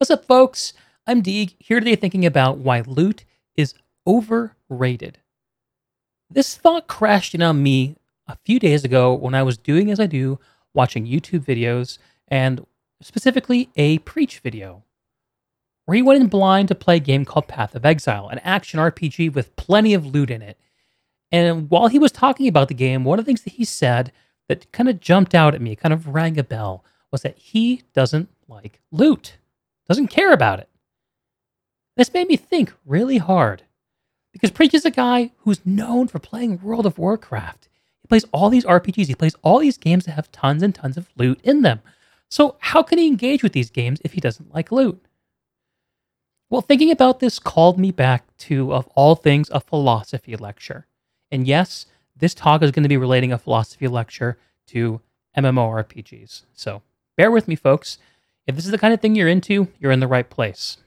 What's up, folks? I'm Deeg, here today thinking about why loot is overrated. This thought crashed in on me a few days ago when I was doing as I do, watching YouTube videos, and specifically a preach video, where he went in blind to play a game called Path of Exile, an action RPG with plenty of loot in it. And while he was talking about the game, one of the things that he said that kind of jumped out at me, kind of rang a bell, was that he doesn't like loot doesn't care about it. This made me think really hard because Preach is a guy who's known for playing World of Warcraft. He plays all these RPGs, he plays all these games that have tons and tons of loot in them. So, how can he engage with these games if he doesn't like loot? Well, thinking about this called me back to, of all things, a philosophy lecture. And yes, this talk is going to be relating a philosophy lecture to MMORPGs. So, bear with me, folks. If this is the kind of thing you're into, you're in the right place.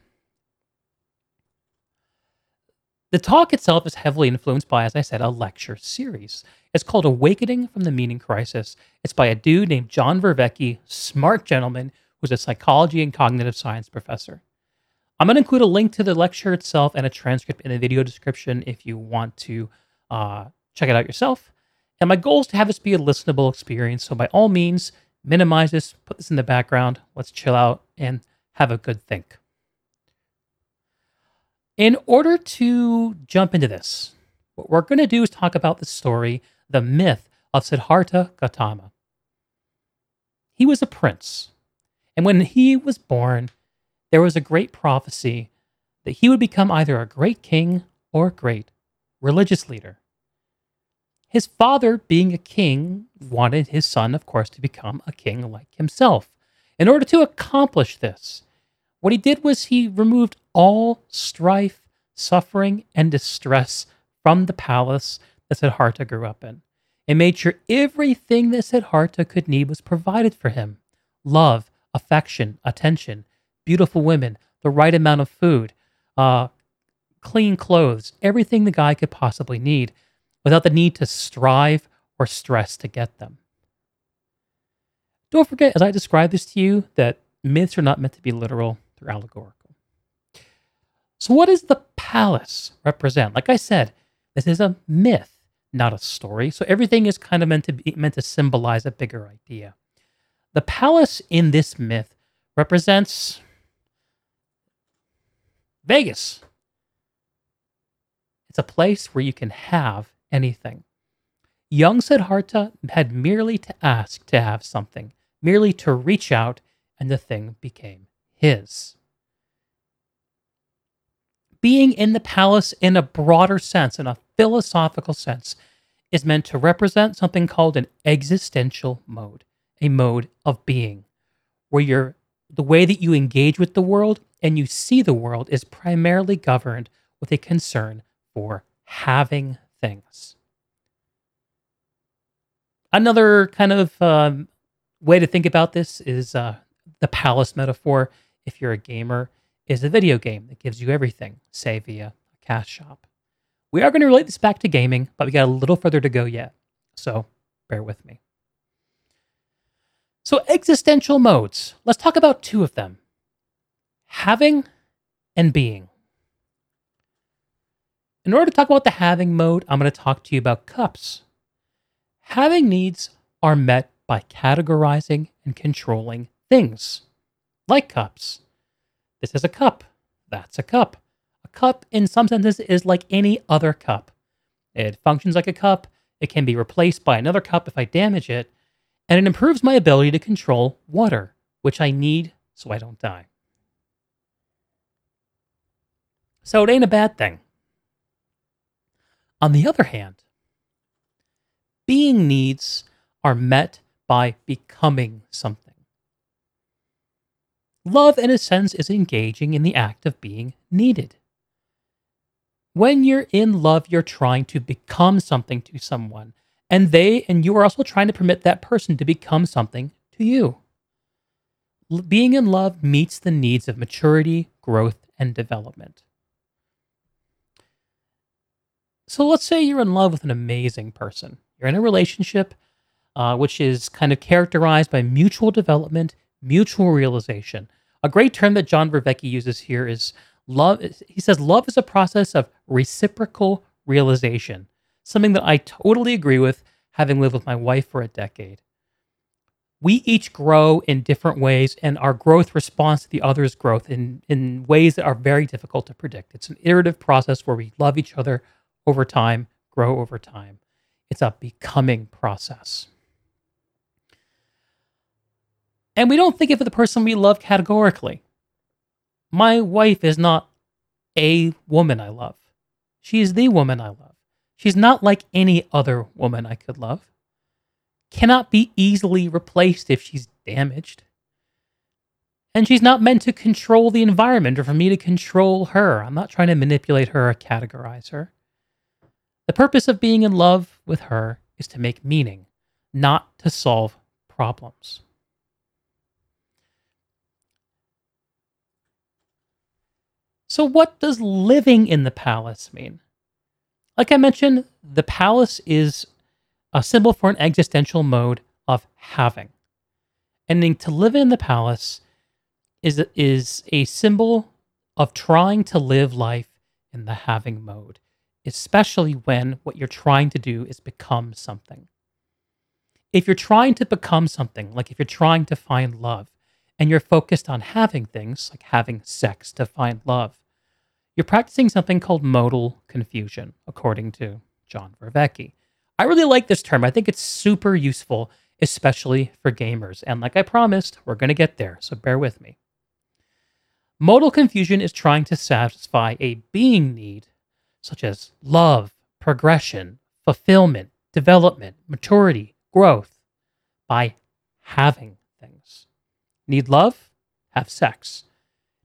The talk itself is heavily influenced by, as I said, a lecture series. It's called Awakening from the Meaning Crisis. It's by a dude named John Vervaeke, smart gentleman who's a psychology and cognitive science professor. I'm going to include a link to the lecture itself and a transcript in the video description if you want to uh, check it out yourself. And my goal is to have this be a listenable experience. So, by all means, minimize this, put this in the background. Let's chill out and have a good think. In order to jump into this, what we're going to do is talk about the story, the myth of Siddhartha Gautama. He was a prince, and when he was born, there was a great prophecy that he would become either a great king or a great religious leader. His father, being a king, wanted his son, of course, to become a king like himself. In order to accomplish this, what he did was he removed all strife, suffering, and distress from the palace that Siddhartha grew up in. And made sure everything that Siddhartha could need was provided for him. Love, affection, attention, beautiful women, the right amount of food, uh, clean clothes, everything the guy could possibly need without the need to strive or stress to get them. Don't forget, as I describe this to you, that myths are not meant to be literal, they're allegorical. So, what does the palace represent? Like I said, this is a myth, not a story. So, everything is kind of meant to be meant to symbolize a bigger idea. The palace in this myth represents Vegas. It's a place where you can have anything. Young Siddhartha had merely to ask to have something, merely to reach out, and the thing became his. Being in the palace in a broader sense, in a philosophical sense, is meant to represent something called an existential mode, a mode of being, where you're, the way that you engage with the world and you see the world is primarily governed with a concern for having things. Another kind of um, way to think about this is uh, the palace metaphor. If you're a gamer, is a video game that gives you everything, say via a cash shop. We are going to relate this back to gaming, but we got a little further to go yet. So bear with me. So, existential modes. Let's talk about two of them having and being. In order to talk about the having mode, I'm going to talk to you about cups. Having needs are met by categorizing and controlling things, like cups. This is a cup. That's a cup. A cup, in some senses, is like any other cup. It functions like a cup. It can be replaced by another cup if I damage it. And it improves my ability to control water, which I need so I don't die. So it ain't a bad thing. On the other hand, being needs are met by becoming something. Love, in a sense, is engaging in the act of being needed. When you're in love, you're trying to become something to someone, and they and you are also trying to permit that person to become something to you. Being in love meets the needs of maturity, growth, and development. So let's say you're in love with an amazing person. You're in a relationship uh, which is kind of characterized by mutual development, mutual realization. A great term that John Vervaeke uses here is love. He says love is a process of reciprocal realization, something that I totally agree with, having lived with my wife for a decade. We each grow in different ways, and our growth responds to the other's growth in, in ways that are very difficult to predict. It's an iterative process where we love each other over time, grow over time. It's a becoming process. And we don't think of the person we love categorically. My wife is not a woman I love. She is the woman I love. She's not like any other woman I could love. Cannot be easily replaced if she's damaged. And she's not meant to control the environment or for me to control her. I'm not trying to manipulate her or categorize her. The purpose of being in love with her is to make meaning, not to solve problems. So, what does living in the palace mean? Like I mentioned, the palace is a symbol for an existential mode of having. And to live in the palace is, is a symbol of trying to live life in the having mode, especially when what you're trying to do is become something. If you're trying to become something, like if you're trying to find love, and you're focused on having things, like having sex to find love, you're practicing something called modal confusion, according to John Vervaeke. I really like this term. I think it's super useful, especially for gamers. And like I promised, we're going to get there, so bear with me. Modal confusion is trying to satisfy a being need, such as love, progression, fulfillment, development, maturity, growth, by having things. Need love? Have sex.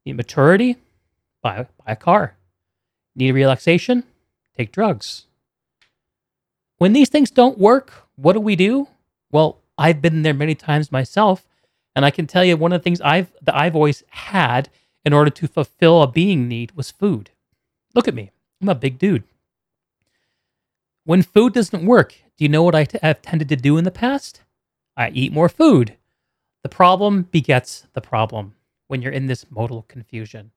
Need maturity? buy, buy a car. Need relaxation? Take drugs. When these things don't work, what do we do? Well, I've been there many times myself, and I can tell you one of the things I've that I've always had in order to fulfill a being need was food. Look at me. I'm a big dude. When food doesn't work, do you know what I t- have tended to do in the past? I eat more food. The problem begets the problem when you're in this modal confusion.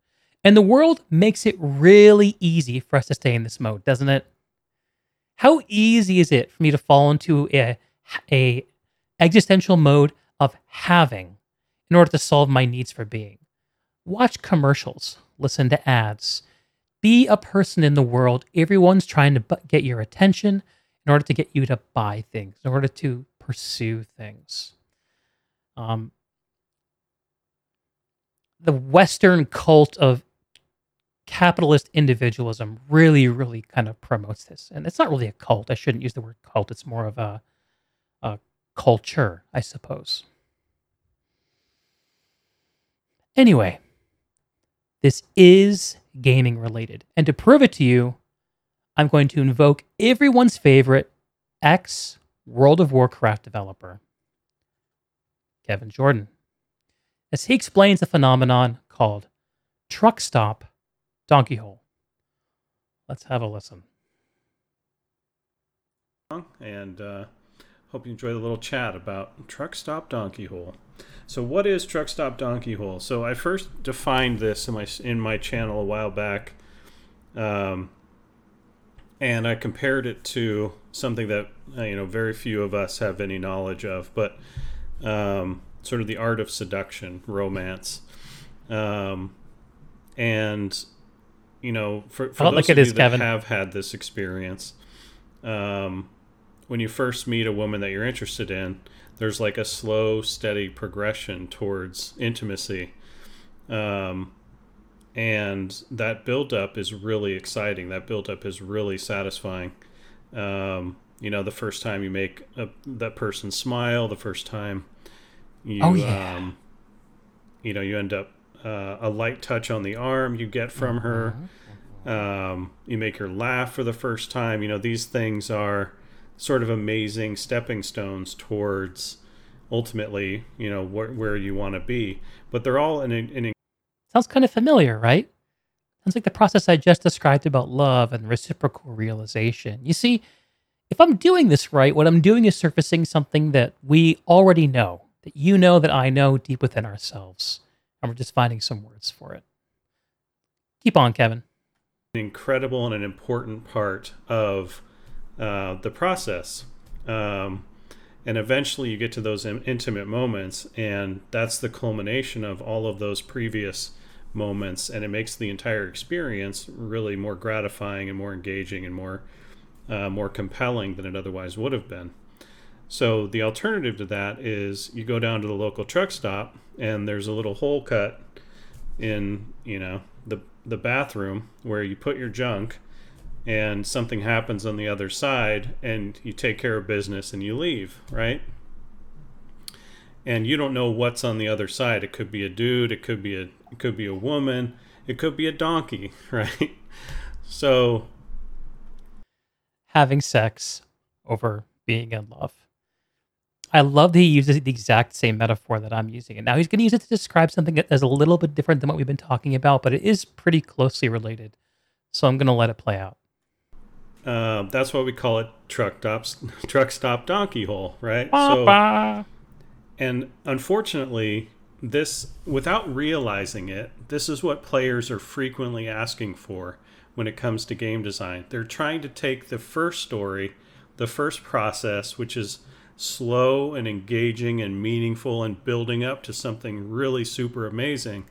And the world makes it really easy for us to stay in this mode, doesn't it? How easy is it for me to fall into a, a existential mode of having in order to solve my needs for being? Watch commercials, listen to ads, be a person in the world. Everyone's trying to get your attention in order to get you to buy things, in order to pursue things. Um, the Western cult of capitalist individualism really, really kind of promotes this. And it's not really a cult. I shouldn't use the word cult. It's more of a, a culture, I suppose. Anyway, this is gaming related. And to prove it to you, I'm going to invoke everyone's favorite ex World of Warcraft developer, Kevin Jordan, as he explains a phenomenon called truck stop Donkey Hole. Let's have a listen. And uh, hope you enjoy the little chat about Truck Stop Donkey Hole. So, what is Truck Stop Donkey Hole? So, I first defined this in my in my channel a while back, um, and I compared it to something that uh, you know very few of us have any knowledge of, but um, sort of the art of seduction, romance, um, and you know, for, for those like of you that Kevin. have had this experience, um, when you first meet a woman that you're interested in, there's like a slow, steady progression towards intimacy. Um, and that buildup is really exciting. That buildup is really satisfying. Um, you know, the first time you make a, that person smile, the first time you, oh, yeah. um, you know, you end up uh, a light touch on the arm you get from her. Mm-hmm. Um, you make her laugh for the first time. You know, these things are sort of amazing stepping stones towards ultimately, you know, wh- where you want to be. But they're all in, in. Sounds kind of familiar, right? Sounds like the process I just described about love and reciprocal realization. You see, if I'm doing this right, what I'm doing is surfacing something that we already know, that you know, that I know deep within ourselves And we're just finding some words for it. Keep on, Kevin. An incredible and an important part of uh, the process. Um, and eventually you get to those intimate moments, and that's the culmination of all of those previous moments, and it makes the entire experience really more gratifying and more engaging and more uh, more compelling than it otherwise would have been. So the alternative to that is you go down to the local truck stop and there's a little hole cut in, you know, the the bathroom where you put your junk and something happens on the other side and you take care of business and you leave, right? And you don't know what's on the other side. It could be a dude, it could be a it could be a woman, it could be a donkey, right? So having sex over being in love. I love that he uses the exact same metaphor that I'm using. And now he's going to use it to describe something that is a little bit different than what we've been talking about, but it is pretty closely related. So I'm going to let it play out. Uh, that's why we call it truck stop, truck stop donkey hole, right? So, and unfortunately, this without realizing it, this is what players are frequently asking for when it comes to game design. They're trying to take the first story, the first process, which is slow and engaging and meaningful and building up to something really super amazing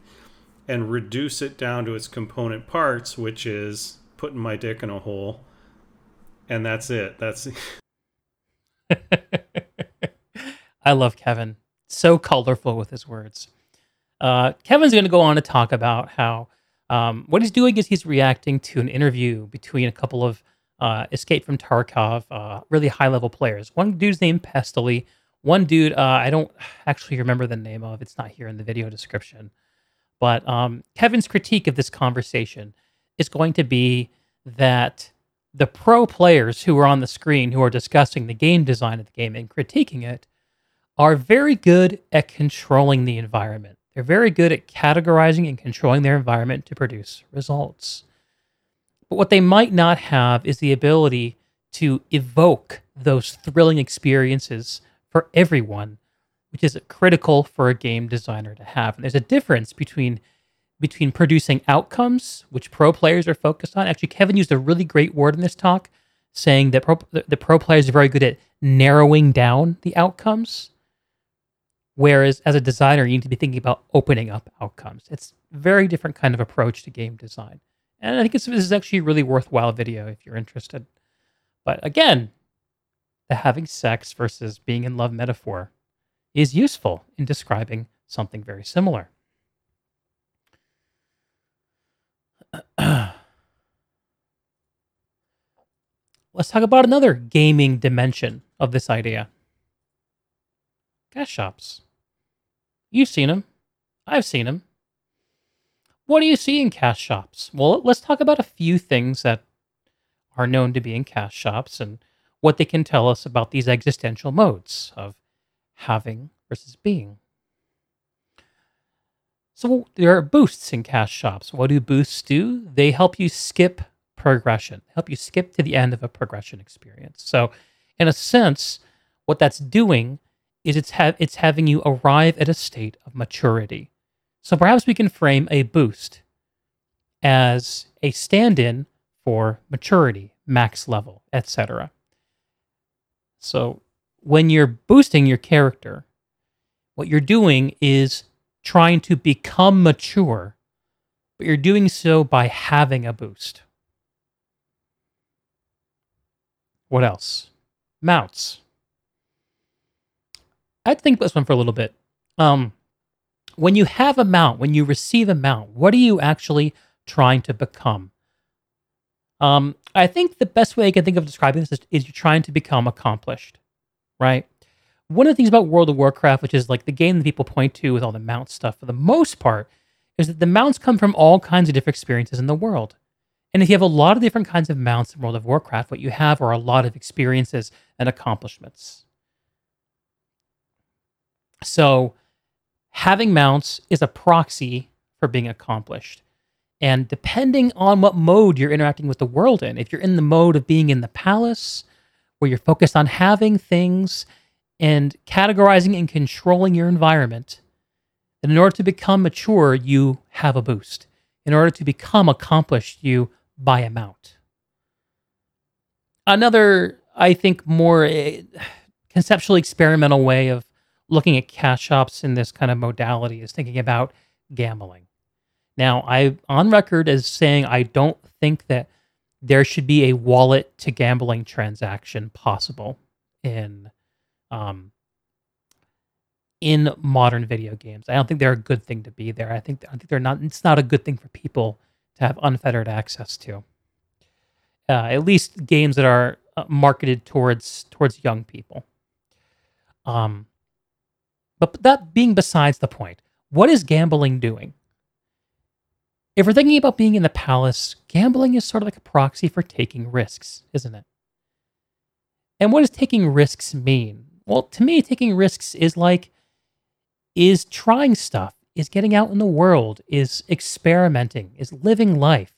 and reduce it down to its component parts which is putting my dick in a hole and that's it that's i love kevin so colorful with his words uh, kevin's going to go on to talk about how um, what he's doing is he's reacting to an interview between a couple of uh, Escape from Tarkov, uh, really high level players. One dude's named Pestily. One dude, uh, I don't actually remember the name of. It's not here in the video description. But um, Kevin's critique of this conversation is going to be that the pro players who are on the screen, who are discussing the game design of the game and critiquing it, are very good at controlling the environment. They're very good at categorizing and controlling their environment to produce results. But what they might not have is the ability to evoke those thrilling experiences for everyone, which is critical for a game designer to have. And there's a difference between between producing outcomes, which pro players are focused on. Actually, Kevin used a really great word in this talk, saying that pro, the, the pro players are very good at narrowing down the outcomes. Whereas as a designer, you need to be thinking about opening up outcomes. It's a very different kind of approach to game design. And I think this is actually a really worthwhile video if you're interested. But again, the having sex versus being in love metaphor is useful in describing something very similar. Let's talk about another gaming dimension of this idea cash shops. You've seen them. I've seen them. What do you see in cash shops? Well, let's talk about a few things that are known to be in cash shops and what they can tell us about these existential modes of having versus being. So there are boosts in cash shops. What do boosts do? They help you skip progression, help you skip to the end of a progression experience. So, in a sense, what that's doing is it's ha- it's having you arrive at a state of maturity. So perhaps we can frame a boost as a stand in for maturity, max level, etc. So when you're boosting your character, what you're doing is trying to become mature, but you're doing so by having a boost. What else? Mounts. I'd think this one for a little bit. Um, when you have a mount, when you receive a mount, what are you actually trying to become? Um, I think the best way I can think of describing this is, is you're trying to become accomplished, right? One of the things about World of Warcraft, which is like the game that people point to with all the mount stuff, for the most part, is that the mounts come from all kinds of different experiences in the world. And if you have a lot of different kinds of mounts in World of Warcraft, what you have are a lot of experiences and accomplishments. So having mounts is a proxy for being accomplished. And depending on what mode you're interacting with the world in, if you're in the mode of being in the palace, where you're focused on having things and categorizing and controlling your environment, that in order to become mature, you have a boost. In order to become accomplished, you buy amount. Another, I think, more uh, conceptually experimental way of looking at cash shops in this kind of modality is thinking about gambling. Now, I on record as saying I don't think that there should be a wallet to gambling transaction possible in um, in modern video games. I don't think they're a good thing to be there. I think I think they're not. It's not a good thing for people to have unfettered access to. Uh, at least games that are uh, marketed towards towards young people. Um, but that being besides the point, what is gambling doing? If we're thinking about being in the palace, gambling is sort of like a proxy for taking risks, isn't it? And what does taking risks mean? Well, to me, taking risks is like is trying stuff, is getting out in the world, is experimenting, is living life,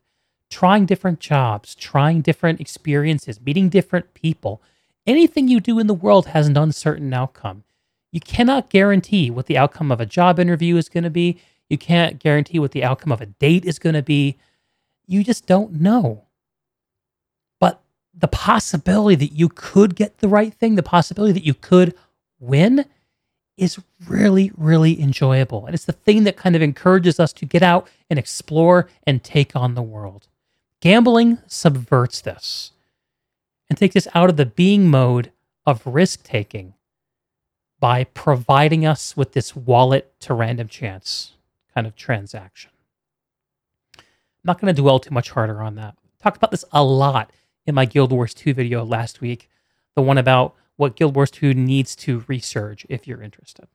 trying different jobs, trying different experiences, meeting different people. Anything you do in the world has an uncertain outcome. You cannot guarantee what the outcome of a job interview is going to be. You can't guarantee what the outcome of a date is going to be. You just don't know. But the possibility that you could get the right thing, the possibility that you could win, is really, really enjoyable. And it's the thing that kind of encourages us to get out and explore and take on the world. Gambling subverts this and takes us out of the being mode of risk taking by providing us with this wallet to random chance kind of transaction. I'm not going to dwell too much harder on that. Talked about this a lot in my Guild Wars 2 video last week, the one about what Guild Wars 2 needs to resurge if you're interested.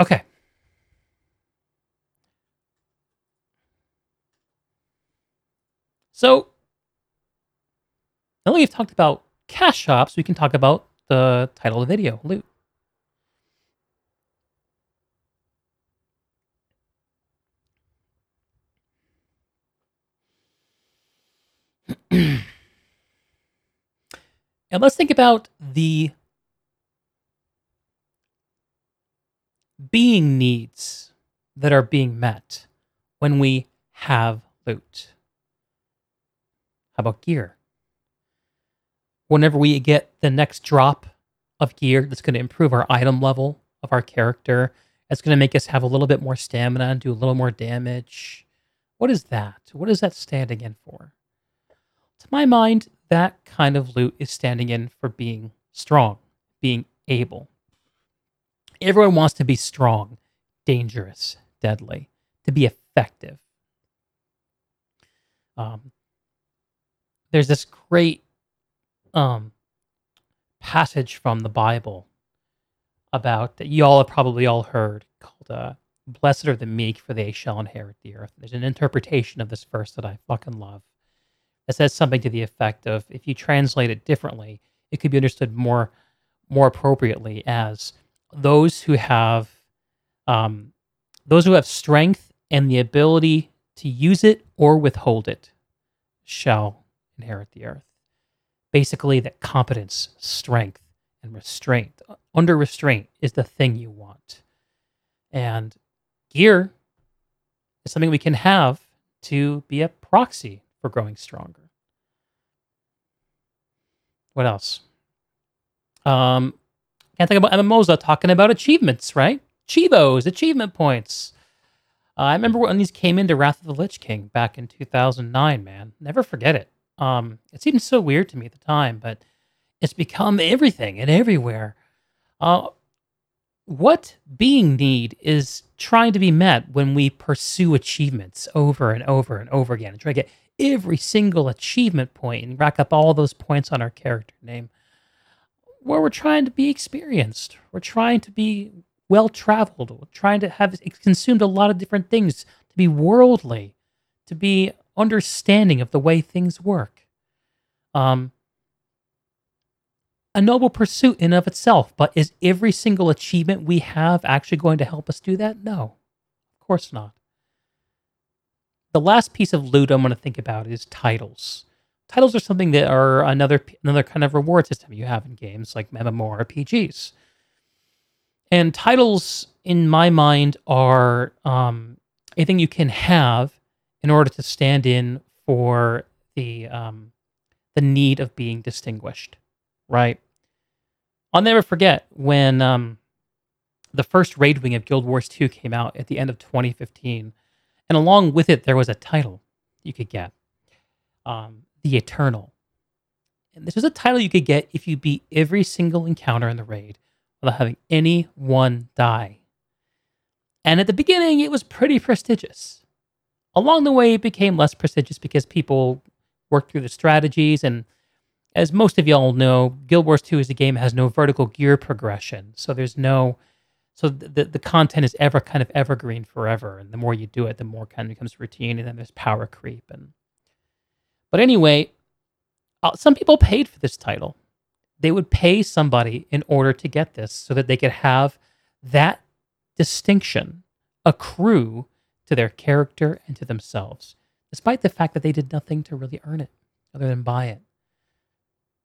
Okay. So, now that we've talked about cash shops, we can talk about the title of the video, loot. and let's think about the being needs that are being met when we have loot. How about gear? Whenever we get the next drop of gear that's going to improve our item level of our character, it's going to make us have a little bit more stamina and do a little more damage. What is that? What is that standing in for? To my mind, that kind of loot is standing in for being strong, being able. Everyone wants to be strong, dangerous, deadly, to be effective. Um, there's this great um, passage from the Bible about that you all have probably all heard called uh, "Blessed are the meek, for they shall inherit the earth." There's an interpretation of this verse that I fucking love that says something to the effect of if you translate it differently, it could be understood more more appropriately as those who have um, those who have strength and the ability to use it or withhold it shall inherit the earth. Basically, that competence, strength, and restraint under restraint is the thing you want. And gear is something we can have to be a proxy for growing stronger. What else? Um, can't think about MMOs talking about achievements, right? Chivos, achievement points. Uh, I remember when these came into Wrath of the Lich King back in 2009, man. Never forget it. Um, it seemed so weird to me at the time, but it's become everything and everywhere. Uh, what being need is trying to be met when we pursue achievements over and over and over again and try to get every single achievement point and rack up all those points on our character name. Where we're trying to be experienced, we're trying to be well traveled, we're trying to have consumed a lot of different things, to be worldly, to be understanding of the way things work. Um, a noble pursuit in of itself, but is every single achievement we have actually going to help us do that? No, of course not the last piece of loot I'm going to think about is titles. Titles are something that are another another kind of reward system you have in games like MMORPGs. And titles, in my mind, are um, anything you can have in order to stand in for the um, the need of being distinguished, right? I'll never forget when um, the first raid wing of Guild Wars 2 came out at the end of 2015, and along with it there was a title you could get, um, the Eternal. And this was a title you could get if you beat every single encounter in the raid without having any one die. And at the beginning, it was pretty prestigious. Along the way, it became less prestigious because people worked through the strategies. And as most of y'all know, Guild Wars 2 is a game that has no vertical gear progression. So there's no, so the, the content is ever kind of evergreen forever. And the more you do it, the more kind of becomes routine. And then there's power creep. And, but anyway, uh, some people paid for this title. They would pay somebody in order to get this so that they could have that distinction accrue to their character and to themselves, despite the fact that they did nothing to really earn it other than buy it.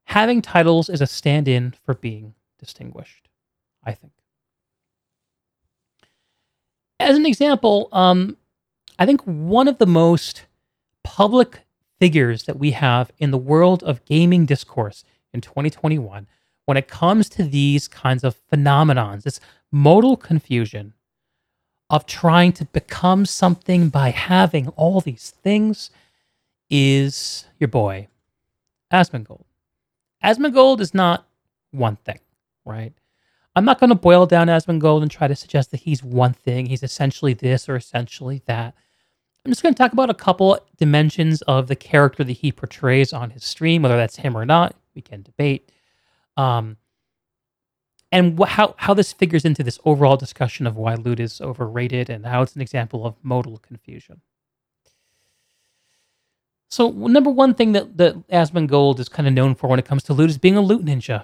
Having titles is a stand in for being distinguished, I think. As an example, um, I think one of the most public figures that we have in the world of gaming discourse in 2021 when it comes to these kinds of phenomenons, this modal confusion of trying to become something by having all these things is your boy, Asmongold. Asmongold is not one thing, right? I'm not going to boil down Asmongold and try to suggest that he's one thing. He's essentially this or essentially that. I'm just going to talk about a couple dimensions of the character that he portrays on his stream, whether that's him or not. We can debate. Um, and wh- how, how this figures into this overall discussion of why loot is overrated and how it's an example of modal confusion. So, number one thing that, that Asmongold is kind of known for when it comes to loot is being a loot ninja.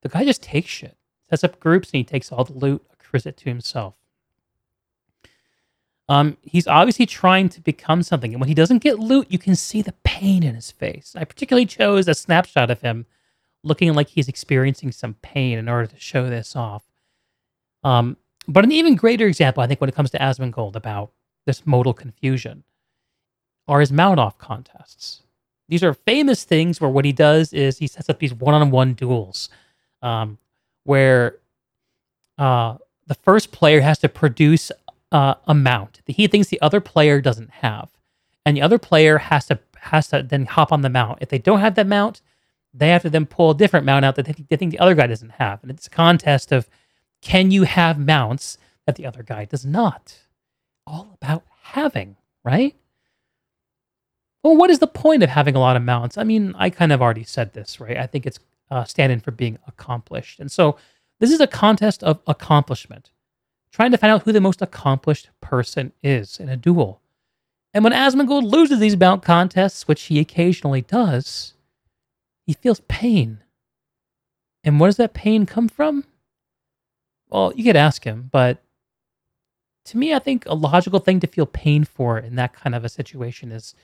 The guy just takes shit, sets up groups, and he takes all the loot, accrues it to himself. Um, he's obviously trying to become something. And when he doesn't get loot, you can see the pain in his face. I particularly chose a snapshot of him looking like he's experiencing some pain in order to show this off. Um, but an even greater example, I think, when it comes to Asmongold about this modal confusion are his mount off contests. These are famous things where what he does is he sets up these one on one duels um, where uh, the first player has to produce uh, mount that he thinks the other player doesn't have, and the other player has to has to then hop on the mount. If they don't have that mount, they have to then pull a different mount out that they they think the other guy doesn't have, and it's a contest of can you have mounts that the other guy does not. All about having, right? Well, what is the point of having a lot of mounts? I mean, I kind of already said this, right? I think it's uh, standing for being accomplished, and so this is a contest of accomplishment trying to find out who the most accomplished person is in a duel. And when Asmongold loses these mount contests, which he occasionally does, he feels pain. And where does that pain come from? Well, you could ask him, but to me, I think a logical thing to feel pain for in that kind of a situation is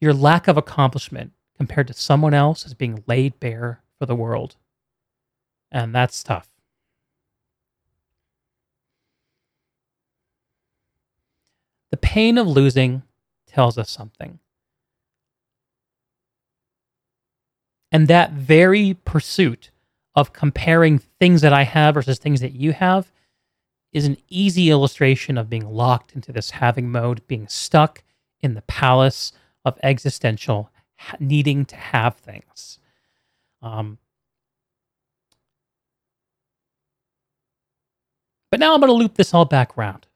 your lack of accomplishment compared to someone else as being laid bare for the world. And that's tough. The pain of losing tells us something. And that very pursuit of comparing things that I have versus things that you have is an easy illustration of being locked into this having mode, being stuck in the palace of existential needing to have things. Um, but now I'm going to loop this all back around.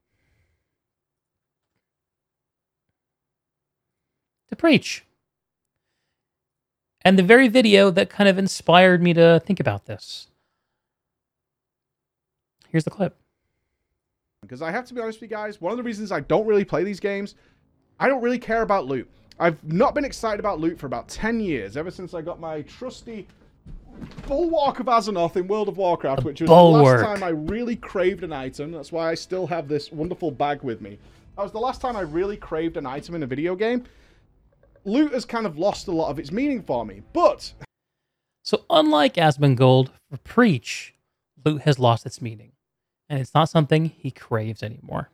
to preach. And the very video that kind of inspired me to think about this. Here's the clip. Because I have to be honest with you guys, one of the reasons I don't really play these games, I don't really care about loot. I've not been excited about loot for about 10 years, ever since I got my trusty Bulwark of Azzinoth in World of Warcraft, which was bulwark. the last time I really craved an item. That's why I still have this wonderful bag with me. That was the last time I really craved an item in a video game loot has kind of lost a lot of its meaning for me. But so, unlike Asmongold for Preach, loot has lost its meaning. and it's not something he craves anymore.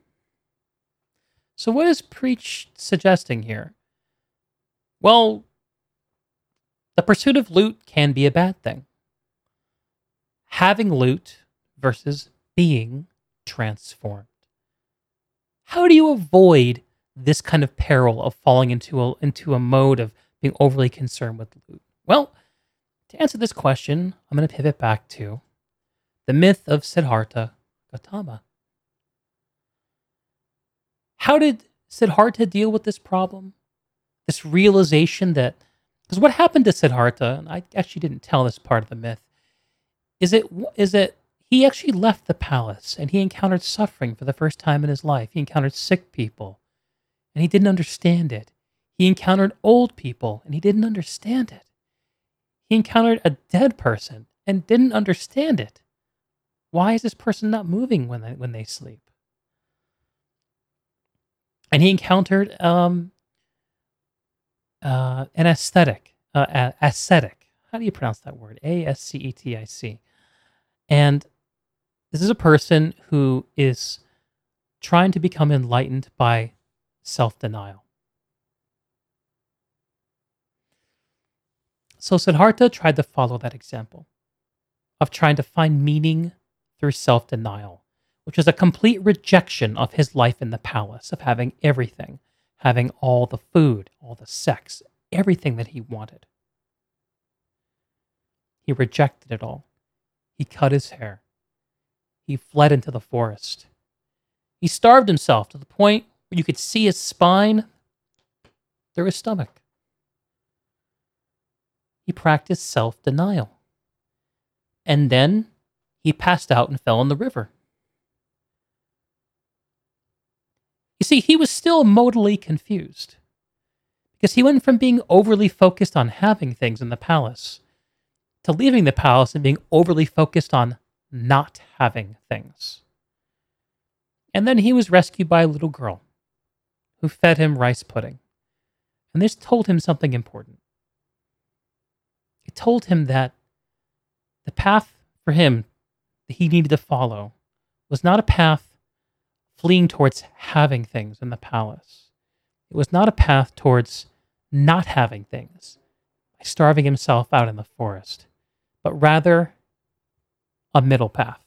So, what is Preach suggesting here? Well, the pursuit of loot can be a bad thing. Having loot versus being transformed. How do you avoid this kind of peril of falling into a, into a mode of being overly concerned with loot? Well, to answer this question, I'm going to pivot back to the myth of Siddhartha Gautama. How did Siddhartha deal with this problem? This realization that, because what happened to Siddhartha, and I actually didn't tell this part of the myth, is it is it he actually left the palace and he encountered suffering for the first time in his life. He encountered sick people and he didn't understand it. He encountered old people and he didn't understand it. He encountered a dead person and didn't understand it. Why is this person not moving when they, when they sleep? And he encountered um, uh, an aesthetic, uh, ascetic. How do you pronounce that word? A S C E T I C. And this is a person who is trying to become enlightened by self denial. So Siddhartha tried to follow that example of trying to find meaning through self denial, which is a complete rejection of his life in the palace, of having everything, having all the food, all the sex, everything that he wanted. He rejected it all. He cut his hair. He fled into the forest. He starved himself to the point where you could see his spine through his stomach. He practiced self denial. And then he passed out and fell in the river. You see, he was still modally confused because he went from being overly focused on having things in the palace to leaving the palace and being overly focused on not having things. And then he was rescued by a little girl who fed him rice pudding. And this told him something important. It told him that the path for him that he needed to follow was not a path fleeing towards having things in the palace. It was not a path towards not having things by starving himself out in the forest, but rather a middle path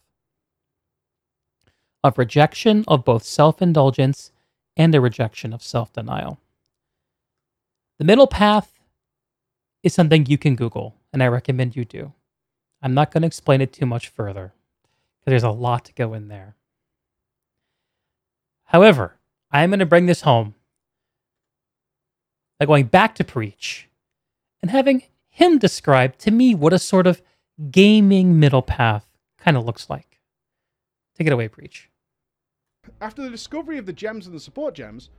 of rejection of both self indulgence and a rejection of self denial. The middle path is something you can Google, and I recommend you do. I'm not going to explain it too much further because there's a lot to go in there. However, I am going to bring this home by going back to Preach and having him describe to me what a sort of gaming middle path kind of looks like. Take it away, Preach. After the discovery of the gems and the support gems,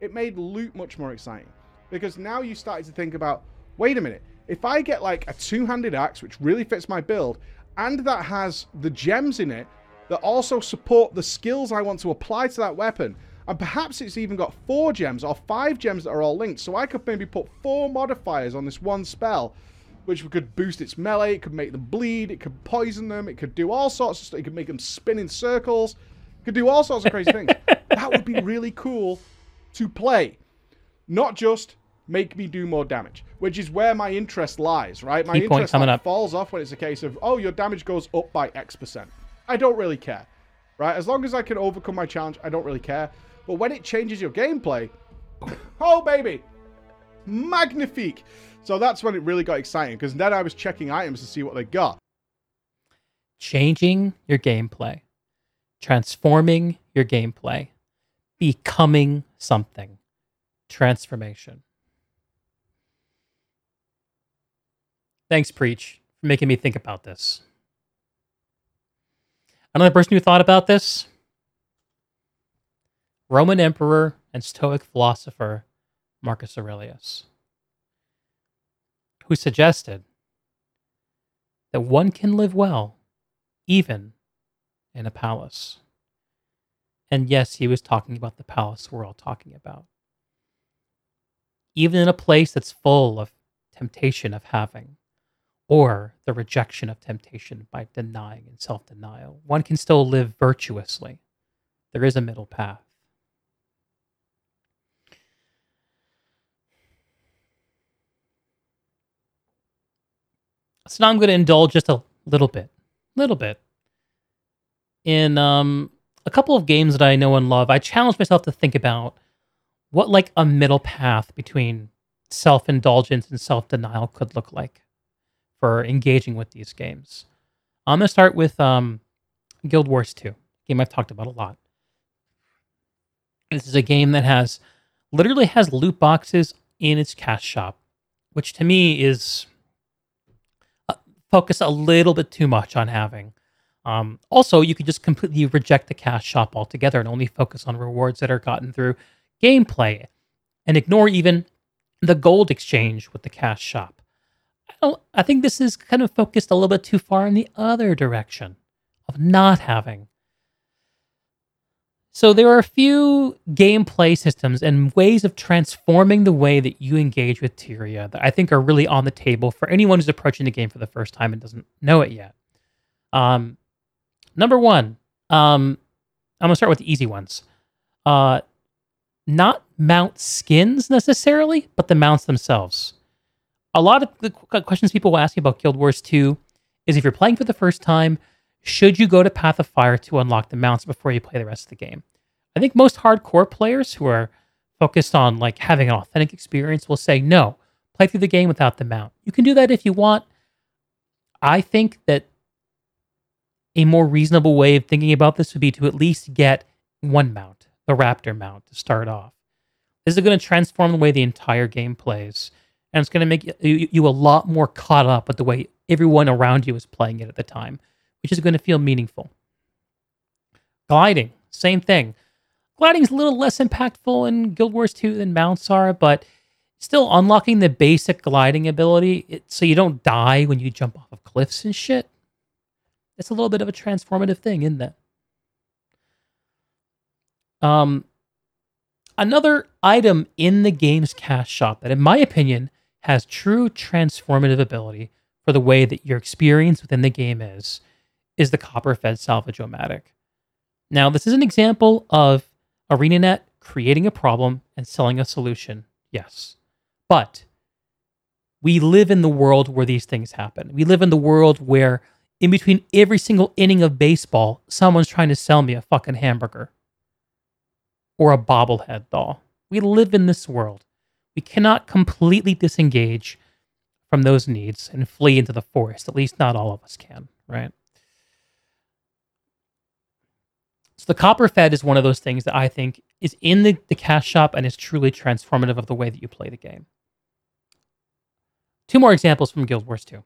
it made loot much more exciting. Because now you started to think about wait a minute, if I get like a two handed axe, which really fits my build, and that has the gems in it that also support the skills I want to apply to that weapon, and perhaps it's even got four gems or five gems that are all linked, so I could maybe put four modifiers on this one spell which could boost its melee, it could make them bleed, it could poison them, it could do all sorts of stuff, it could make them spin in circles, it could do all sorts of crazy things. That would be really cool to play. Not just make me do more damage, which is where my interest lies, right? My Key interest like, falls off when it's a case of, oh, your damage goes up by X percent. I don't really care, right? As long as I can overcome my challenge, I don't really care. But when it changes your gameplay, oh, baby, magnifique. So that's when it really got exciting because then I was checking items to see what they got. Changing your gameplay, transforming your gameplay, becoming something. Transformation. Thanks, Preach, for making me think about this. Another person who thought about this Roman emperor and Stoic philosopher Marcus Aurelius who suggested that one can live well even in a palace. And yes, he was talking about the palace we're all talking about. Even in a place that's full of temptation of having, or the rejection of temptation by denying and self denial. One can still live virtuously. There is a middle path. So now I'm going to indulge just a little bit, little bit, in um, a couple of games that I know and love. I challenge myself to think about what like a middle path between self indulgence and self denial could look like for engaging with these games. I'm going to start with um, Guild Wars 2, game I've talked about a lot. This is a game that has literally has loot boxes in its cash shop, which to me is uh, focus a little bit too much on having. Um, also, you could just completely reject the cash shop altogether and only focus on rewards that are gotten through gameplay and ignore even the gold exchange with the cash shop. I, I think this is kind of focused a little bit too far in the other direction of not having. So there are a few gameplay systems and ways of transforming the way that you engage with Tyria that I think are really on the table for anyone who's approaching the game for the first time and doesn't know it yet. Um, number one, um, I'm gonna start with the easy ones. Uh, not mount skins necessarily, but the mounts themselves. A lot of the questions people will ask you about Guild Wars 2 is if you're playing for the first time, should you go to Path of Fire to unlock the mounts before you play the rest of the game? I think most hardcore players who are focused on like having an authentic experience will say no, play through the game without the mount. You can do that if you want. I think that a more reasonable way of thinking about this would be to at least get one mount, the Raptor mount, to start off. This is going to transform the way the entire game plays, and it's going to make you, you a lot more caught up with the way everyone around you is playing it at the time, which is going to feel meaningful. Gliding, same thing. Gliding is a little less impactful in Guild Wars 2 than mounts are, but still unlocking the basic gliding ability it, so you don't die when you jump off of cliffs and shit. It's a little bit of a transformative thing, isn't it? Um, another item in the game's cash shop that, in my opinion, has true transformative ability for the way that your experience within the game is, is the Copperfed Salvage-O-Matic. Now, this is an example of ArenaNet creating a problem and selling a solution. Yes. But we live in the world where these things happen. We live in the world where, in between every single inning of baseball, someone's trying to sell me a fucking hamburger or a bobblehead doll. We live in this world. We cannot completely disengage from those needs and flee into the forest. At least, not all of us can, right? So, the copper fed is one of those things that I think is in the, the cash shop and is truly transformative of the way that you play the game. Two more examples from Guild Wars 2.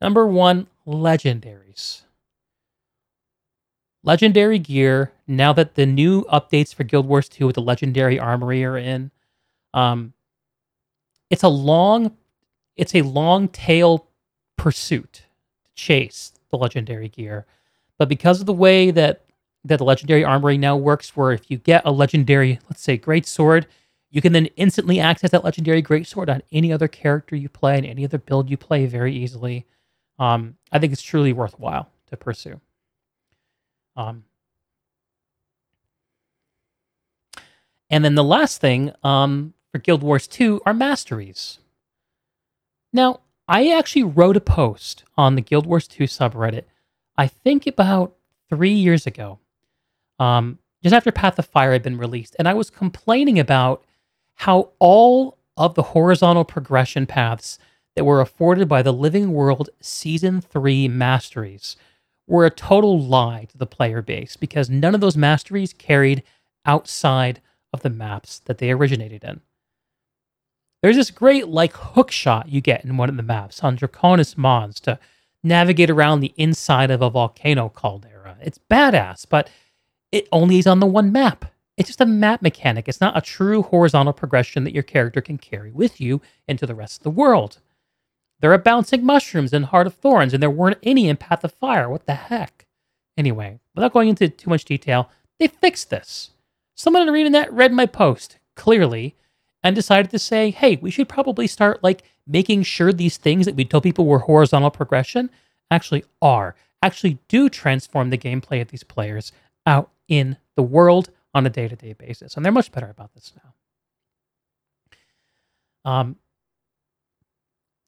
Number one, legendaries legendary gear now that the new updates for Guild Wars 2 with the legendary armory are in. Um, it's a long, it's a long tail pursuit to chase the legendary gear, but because of the way that that the legendary armory now works, where if you get a legendary, let's say, great sword, you can then instantly access that legendary great sword on any other character you play and any other build you play very easily. Um, I think it's truly worthwhile to pursue. Um, and then the last thing um, for Guild Wars 2 are masteries. Now, I actually wrote a post on the Guild Wars 2 subreddit, I think about three years ago, um, just after Path of Fire had been released, and I was complaining about how all of the horizontal progression paths that were afforded by the Living World Season 3 masteries were a total lie to the player base because none of those masteries carried outside of the maps that they originated in. There's this great like hook shot you get in one of the maps on Draconis Mons to navigate around the inside of a volcano caldera. It's badass, but it only is on the one map. It's just a map mechanic. It's not a true horizontal progression that your character can carry with you into the rest of the world. There are bouncing mushrooms in Heart of Thorns, and there weren't any in Path of Fire. What the heck? Anyway, without going into too much detail, they fixed this. Someone in ArenaNet read my post, clearly, and decided to say, hey, we should probably start like making sure these things that we tell people were horizontal progression actually are, actually do transform the gameplay of these players out in the world on a day to day basis. And they're much better about this now. Um,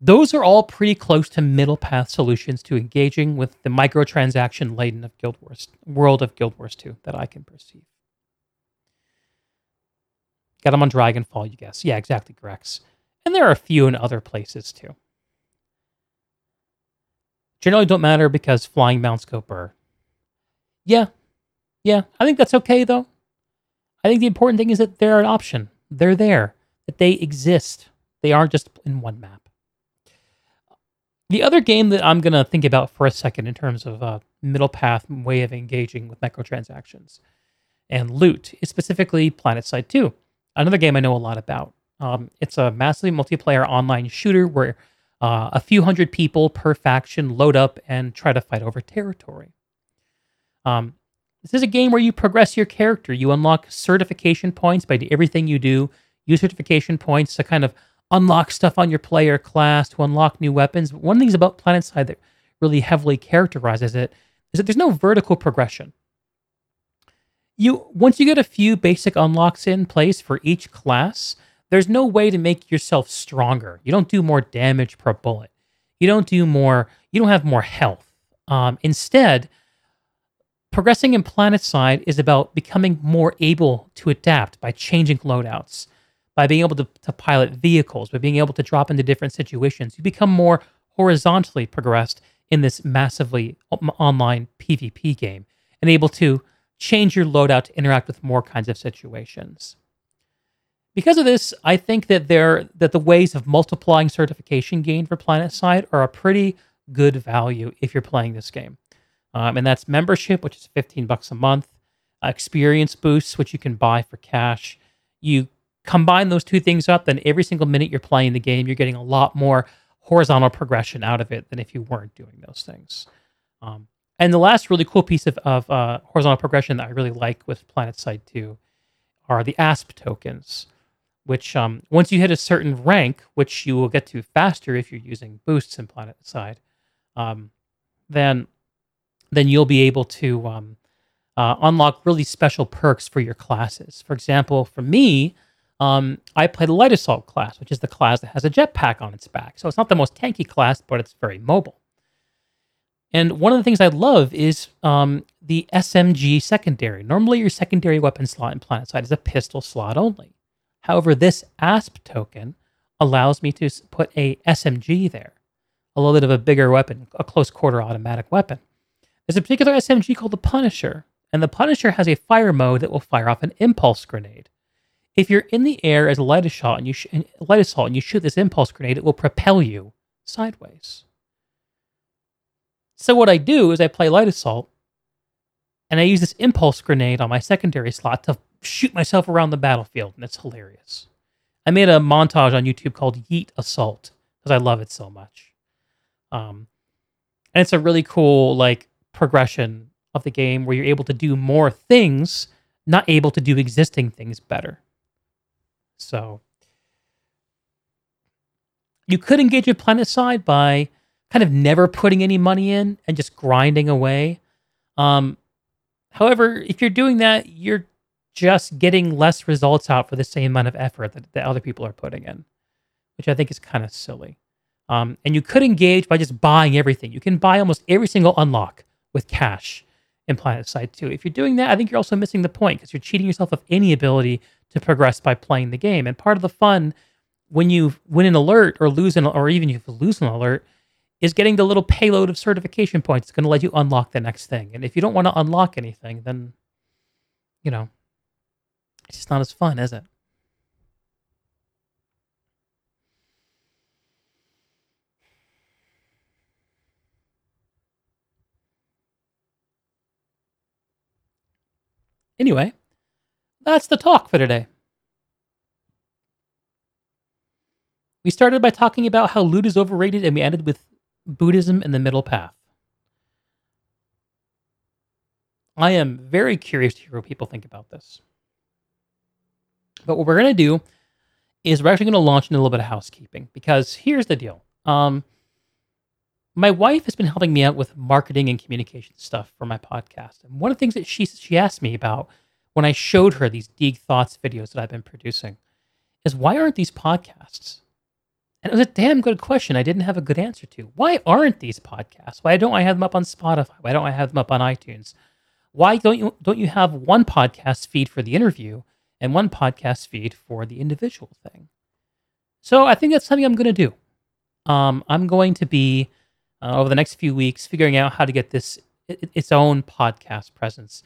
those are all pretty close to middle path solutions to engaging with the microtransaction laden of Guild Wars world of Guild Wars 2 that I can perceive. Got them on Dragonfall, you guess. Yeah, exactly, Grex. And there are a few in other places too. Generally don't matter because flying mounts go burr. Yeah. Yeah. I think that's okay though. I think the important thing is that they're an option. They're there. That they exist. They aren't just in one map. The other game that I'm gonna think about for a second in terms of a middle path way of engaging with microtransactions and loot is specifically PlanetSide 2 another game I know a lot about. Um, it's a massively multiplayer online shooter where uh, a few hundred people per faction load up and try to fight over territory. Um, this is a game where you progress your character. You unlock certification points by everything you do. Use certification points to kind of unlock stuff on your player class, to unlock new weapons. One of the things about PlanetSide that really heavily characterizes it is that there's no vertical progression you once you get a few basic unlocks in place for each class, there's no way to make yourself stronger. You don't do more damage per bullet. You don't do more. You don't have more health. Um, instead, progressing in PlanetSide is about becoming more able to adapt by changing loadouts, by being able to, to pilot vehicles, by being able to drop into different situations. You become more horizontally progressed in this massively online PvP game and able to change your loadout to interact with more kinds of situations. Because of this, I think that there that the ways of multiplying certification gain for PlanetSide are a pretty good value if you're playing this game. Um, and that's membership, which is 15 bucks a month, experience boosts, which you can buy for cash. You combine those two things up, then every single minute you're playing the game, you're getting a lot more horizontal progression out of it than if you weren't doing those things. Um, and the last really cool piece of, of uh, horizontal progression that I really like with PlanetSide 2 are the ASP tokens, which um, once you hit a certain rank, which you will get to faster if you're using boosts in PlanetSide, um, then then you'll be able to um, uh, unlock really special perks for your classes. For example, for me, um, I play the light assault class, which is the class that has a jetpack on its back. So it's not the most tanky class, but it's very mobile. And one of the things I love is um, the SMG secondary. Normally, your secondary weapon slot in PlanetSide is a pistol slot only. However, this ASP token allows me to put a SMG there, a little bit of a bigger weapon, a close quarter automatic weapon. There's a particular SMG called the Punisher, and the Punisher has a fire mode that will fire off an impulse grenade. If you're in the air as a light assault and you sh- light assault and you shoot this impulse grenade, it will propel you sideways. So what I do is I play light assault, and I use this impulse grenade on my secondary slot to shoot myself around the battlefield, and it's hilarious. I made a montage on YouTube called Yeet Assault because I love it so much. Um, and it's a really cool like progression of the game where you're able to do more things, not able to do existing things better. So you could engage with PlanetSide by kind of never putting any money in and just grinding away. Um, however, if you're doing that, you're just getting less results out for the same amount of effort that, other people are putting in, which I think is kind of silly. Um, and you could engage by just buying everything. You can buy almost every single unlock with cash in PlanetSide 2. If you're doing that, I think you're also missing the point because you're cheating yourself of any ability to progress by playing the game. And part of the fun when you win an alert or lose an, or even you lose an alert, is getting the little payload of certification points. It's going to let you unlock the next thing. And if you don't want to unlock anything, then, you know, it's just not as fun, is it? Anyway, that's the talk for today. We started by talking about how loot is overrated, and we ended with Buddhism and the middle path. I am very curious to hear what people think about this. But what we're going to do is we're actually going to launch into a little bit of housekeeping because here's the deal. Um, my wife has been helping me out with marketing and communication stuff for my podcast. And one of the things that she she asked me about when I showed her these Deeg Thoughts videos that I've been producing is why aren't these podcasts? And it was a damn good question I didn't have a good answer to. Why aren't these podcasts? Why don't I have them up on Spotify? Why don't I have them up on iTunes? Why don't you don't you have one podcast feed for the interview and one podcast feed for the individual thing? So I think that's something I'm going to do. Um, I'm going to be uh, over the next few weeks figuring out how to get this its own podcast presence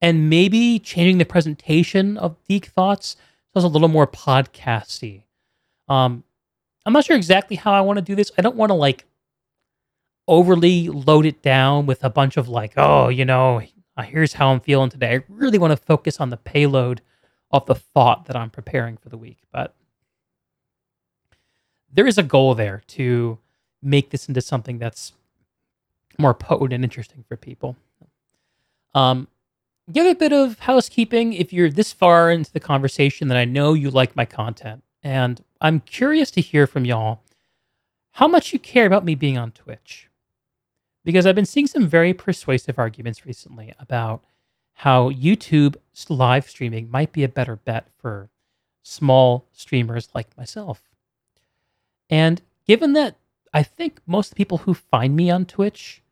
and maybe changing the presentation of Deeg Thoughts so it's a little more podcasty. Um, I'm not sure exactly how I want to do this. I don't want to like overly load it down with a bunch of like, oh, you know, uh, here's how I'm feeling today. I really want to focus on the payload of the thought that I'm preparing for the week. But there is a goal there to make this into something that's more potent and interesting for people. Um, give a bit of housekeeping if you're this far into the conversation that I know you like my content. And I'm curious to hear from y'all how much you care about me being on Twitch. Because I've been seeing some very persuasive arguments recently about how YouTube live streaming might be a better bet for small streamers like myself. And given that I think most people who find me on Twitch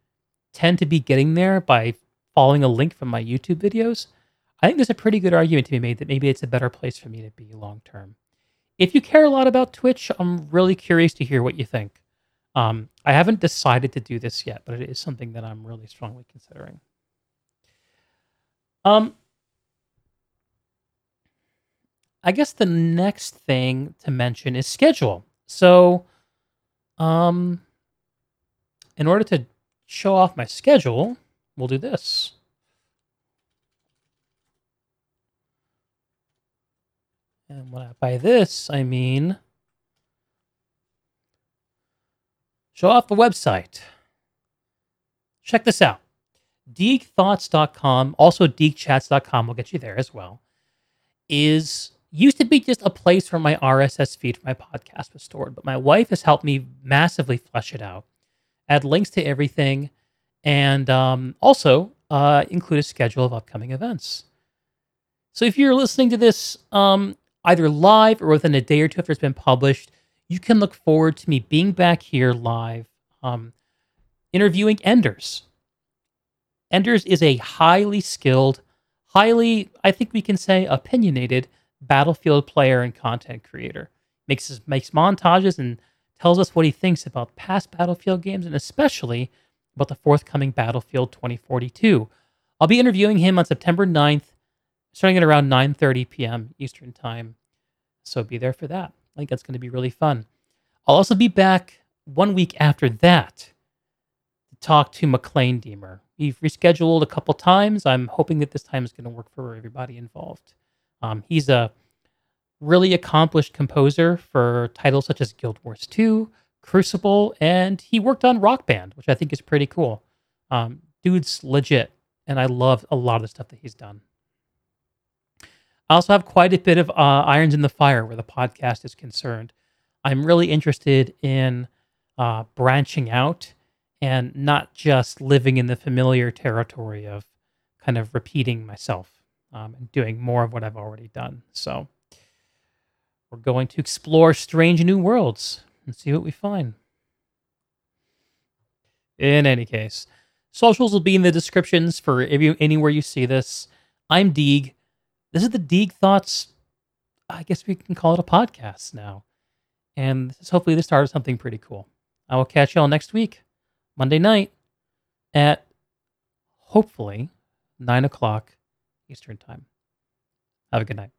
tend to be getting there by following a link from my YouTube videos, I think there's a pretty good argument to be made that maybe it's a better place for me to be long term. If you care a lot about Twitch, I'm really curious to hear what you think. Um, I haven't decided to do this yet, but it is something that I'm really strongly considering. Um, I guess the next thing to mention is schedule. So, um, in order to show off my schedule, we'll do this. And I, by this, I mean show off the website. Check this out. DeegThoughts.com, also DeegChats.com, will get you there as well, is used to be just a place where my RSS feed for my podcast was stored, but my wife has helped me massively flesh it out, add links to everything, and um, also uh, include a schedule of upcoming events. So if you're listening to this um, either live or within a day or two after it's been published, you can look forward to me being back here live um, interviewing Enders. Enders is a highly skilled, highly, I think we can say, opinionated Battlefield player and content creator. Makes makes montages and tells us what he thinks about past Battlefield games and especially about the forthcoming Battlefield 2042. I'll be interviewing him on September 9th, starting at around 9:30 p.m. Eastern Time. So be there for that. I think that's going to be really fun. I'll also be back one week after that to talk to Maclaine Diemer. We've rescheduled a couple times. I'm hoping that this time is going to work for everybody involved. Um, he's a really accomplished composer for titles such as Guild Wars 2, Crucible, and he worked on Rock Band, which I think is pretty cool. Um, dude's legit, and I love a lot of the stuff that he's done. I also have quite a bit of uh, irons in the fire where the podcast is concerned. I'm really interested in uh, branching out and not just living in the familiar territory of kind of repeating myself um, and doing more of what I've already done. So we're going to explore strange new worlds and see what we find. In any case, socials will be in the descriptions for you, anywhere you see this. I'm Deeg. This is the Deeg Thoughts. I guess we can call it a podcast now. And this is hopefully the start of something pretty cool. I will catch y'all next week, Monday night, at hopefully 9 o'clock Eastern Time. Have a good night.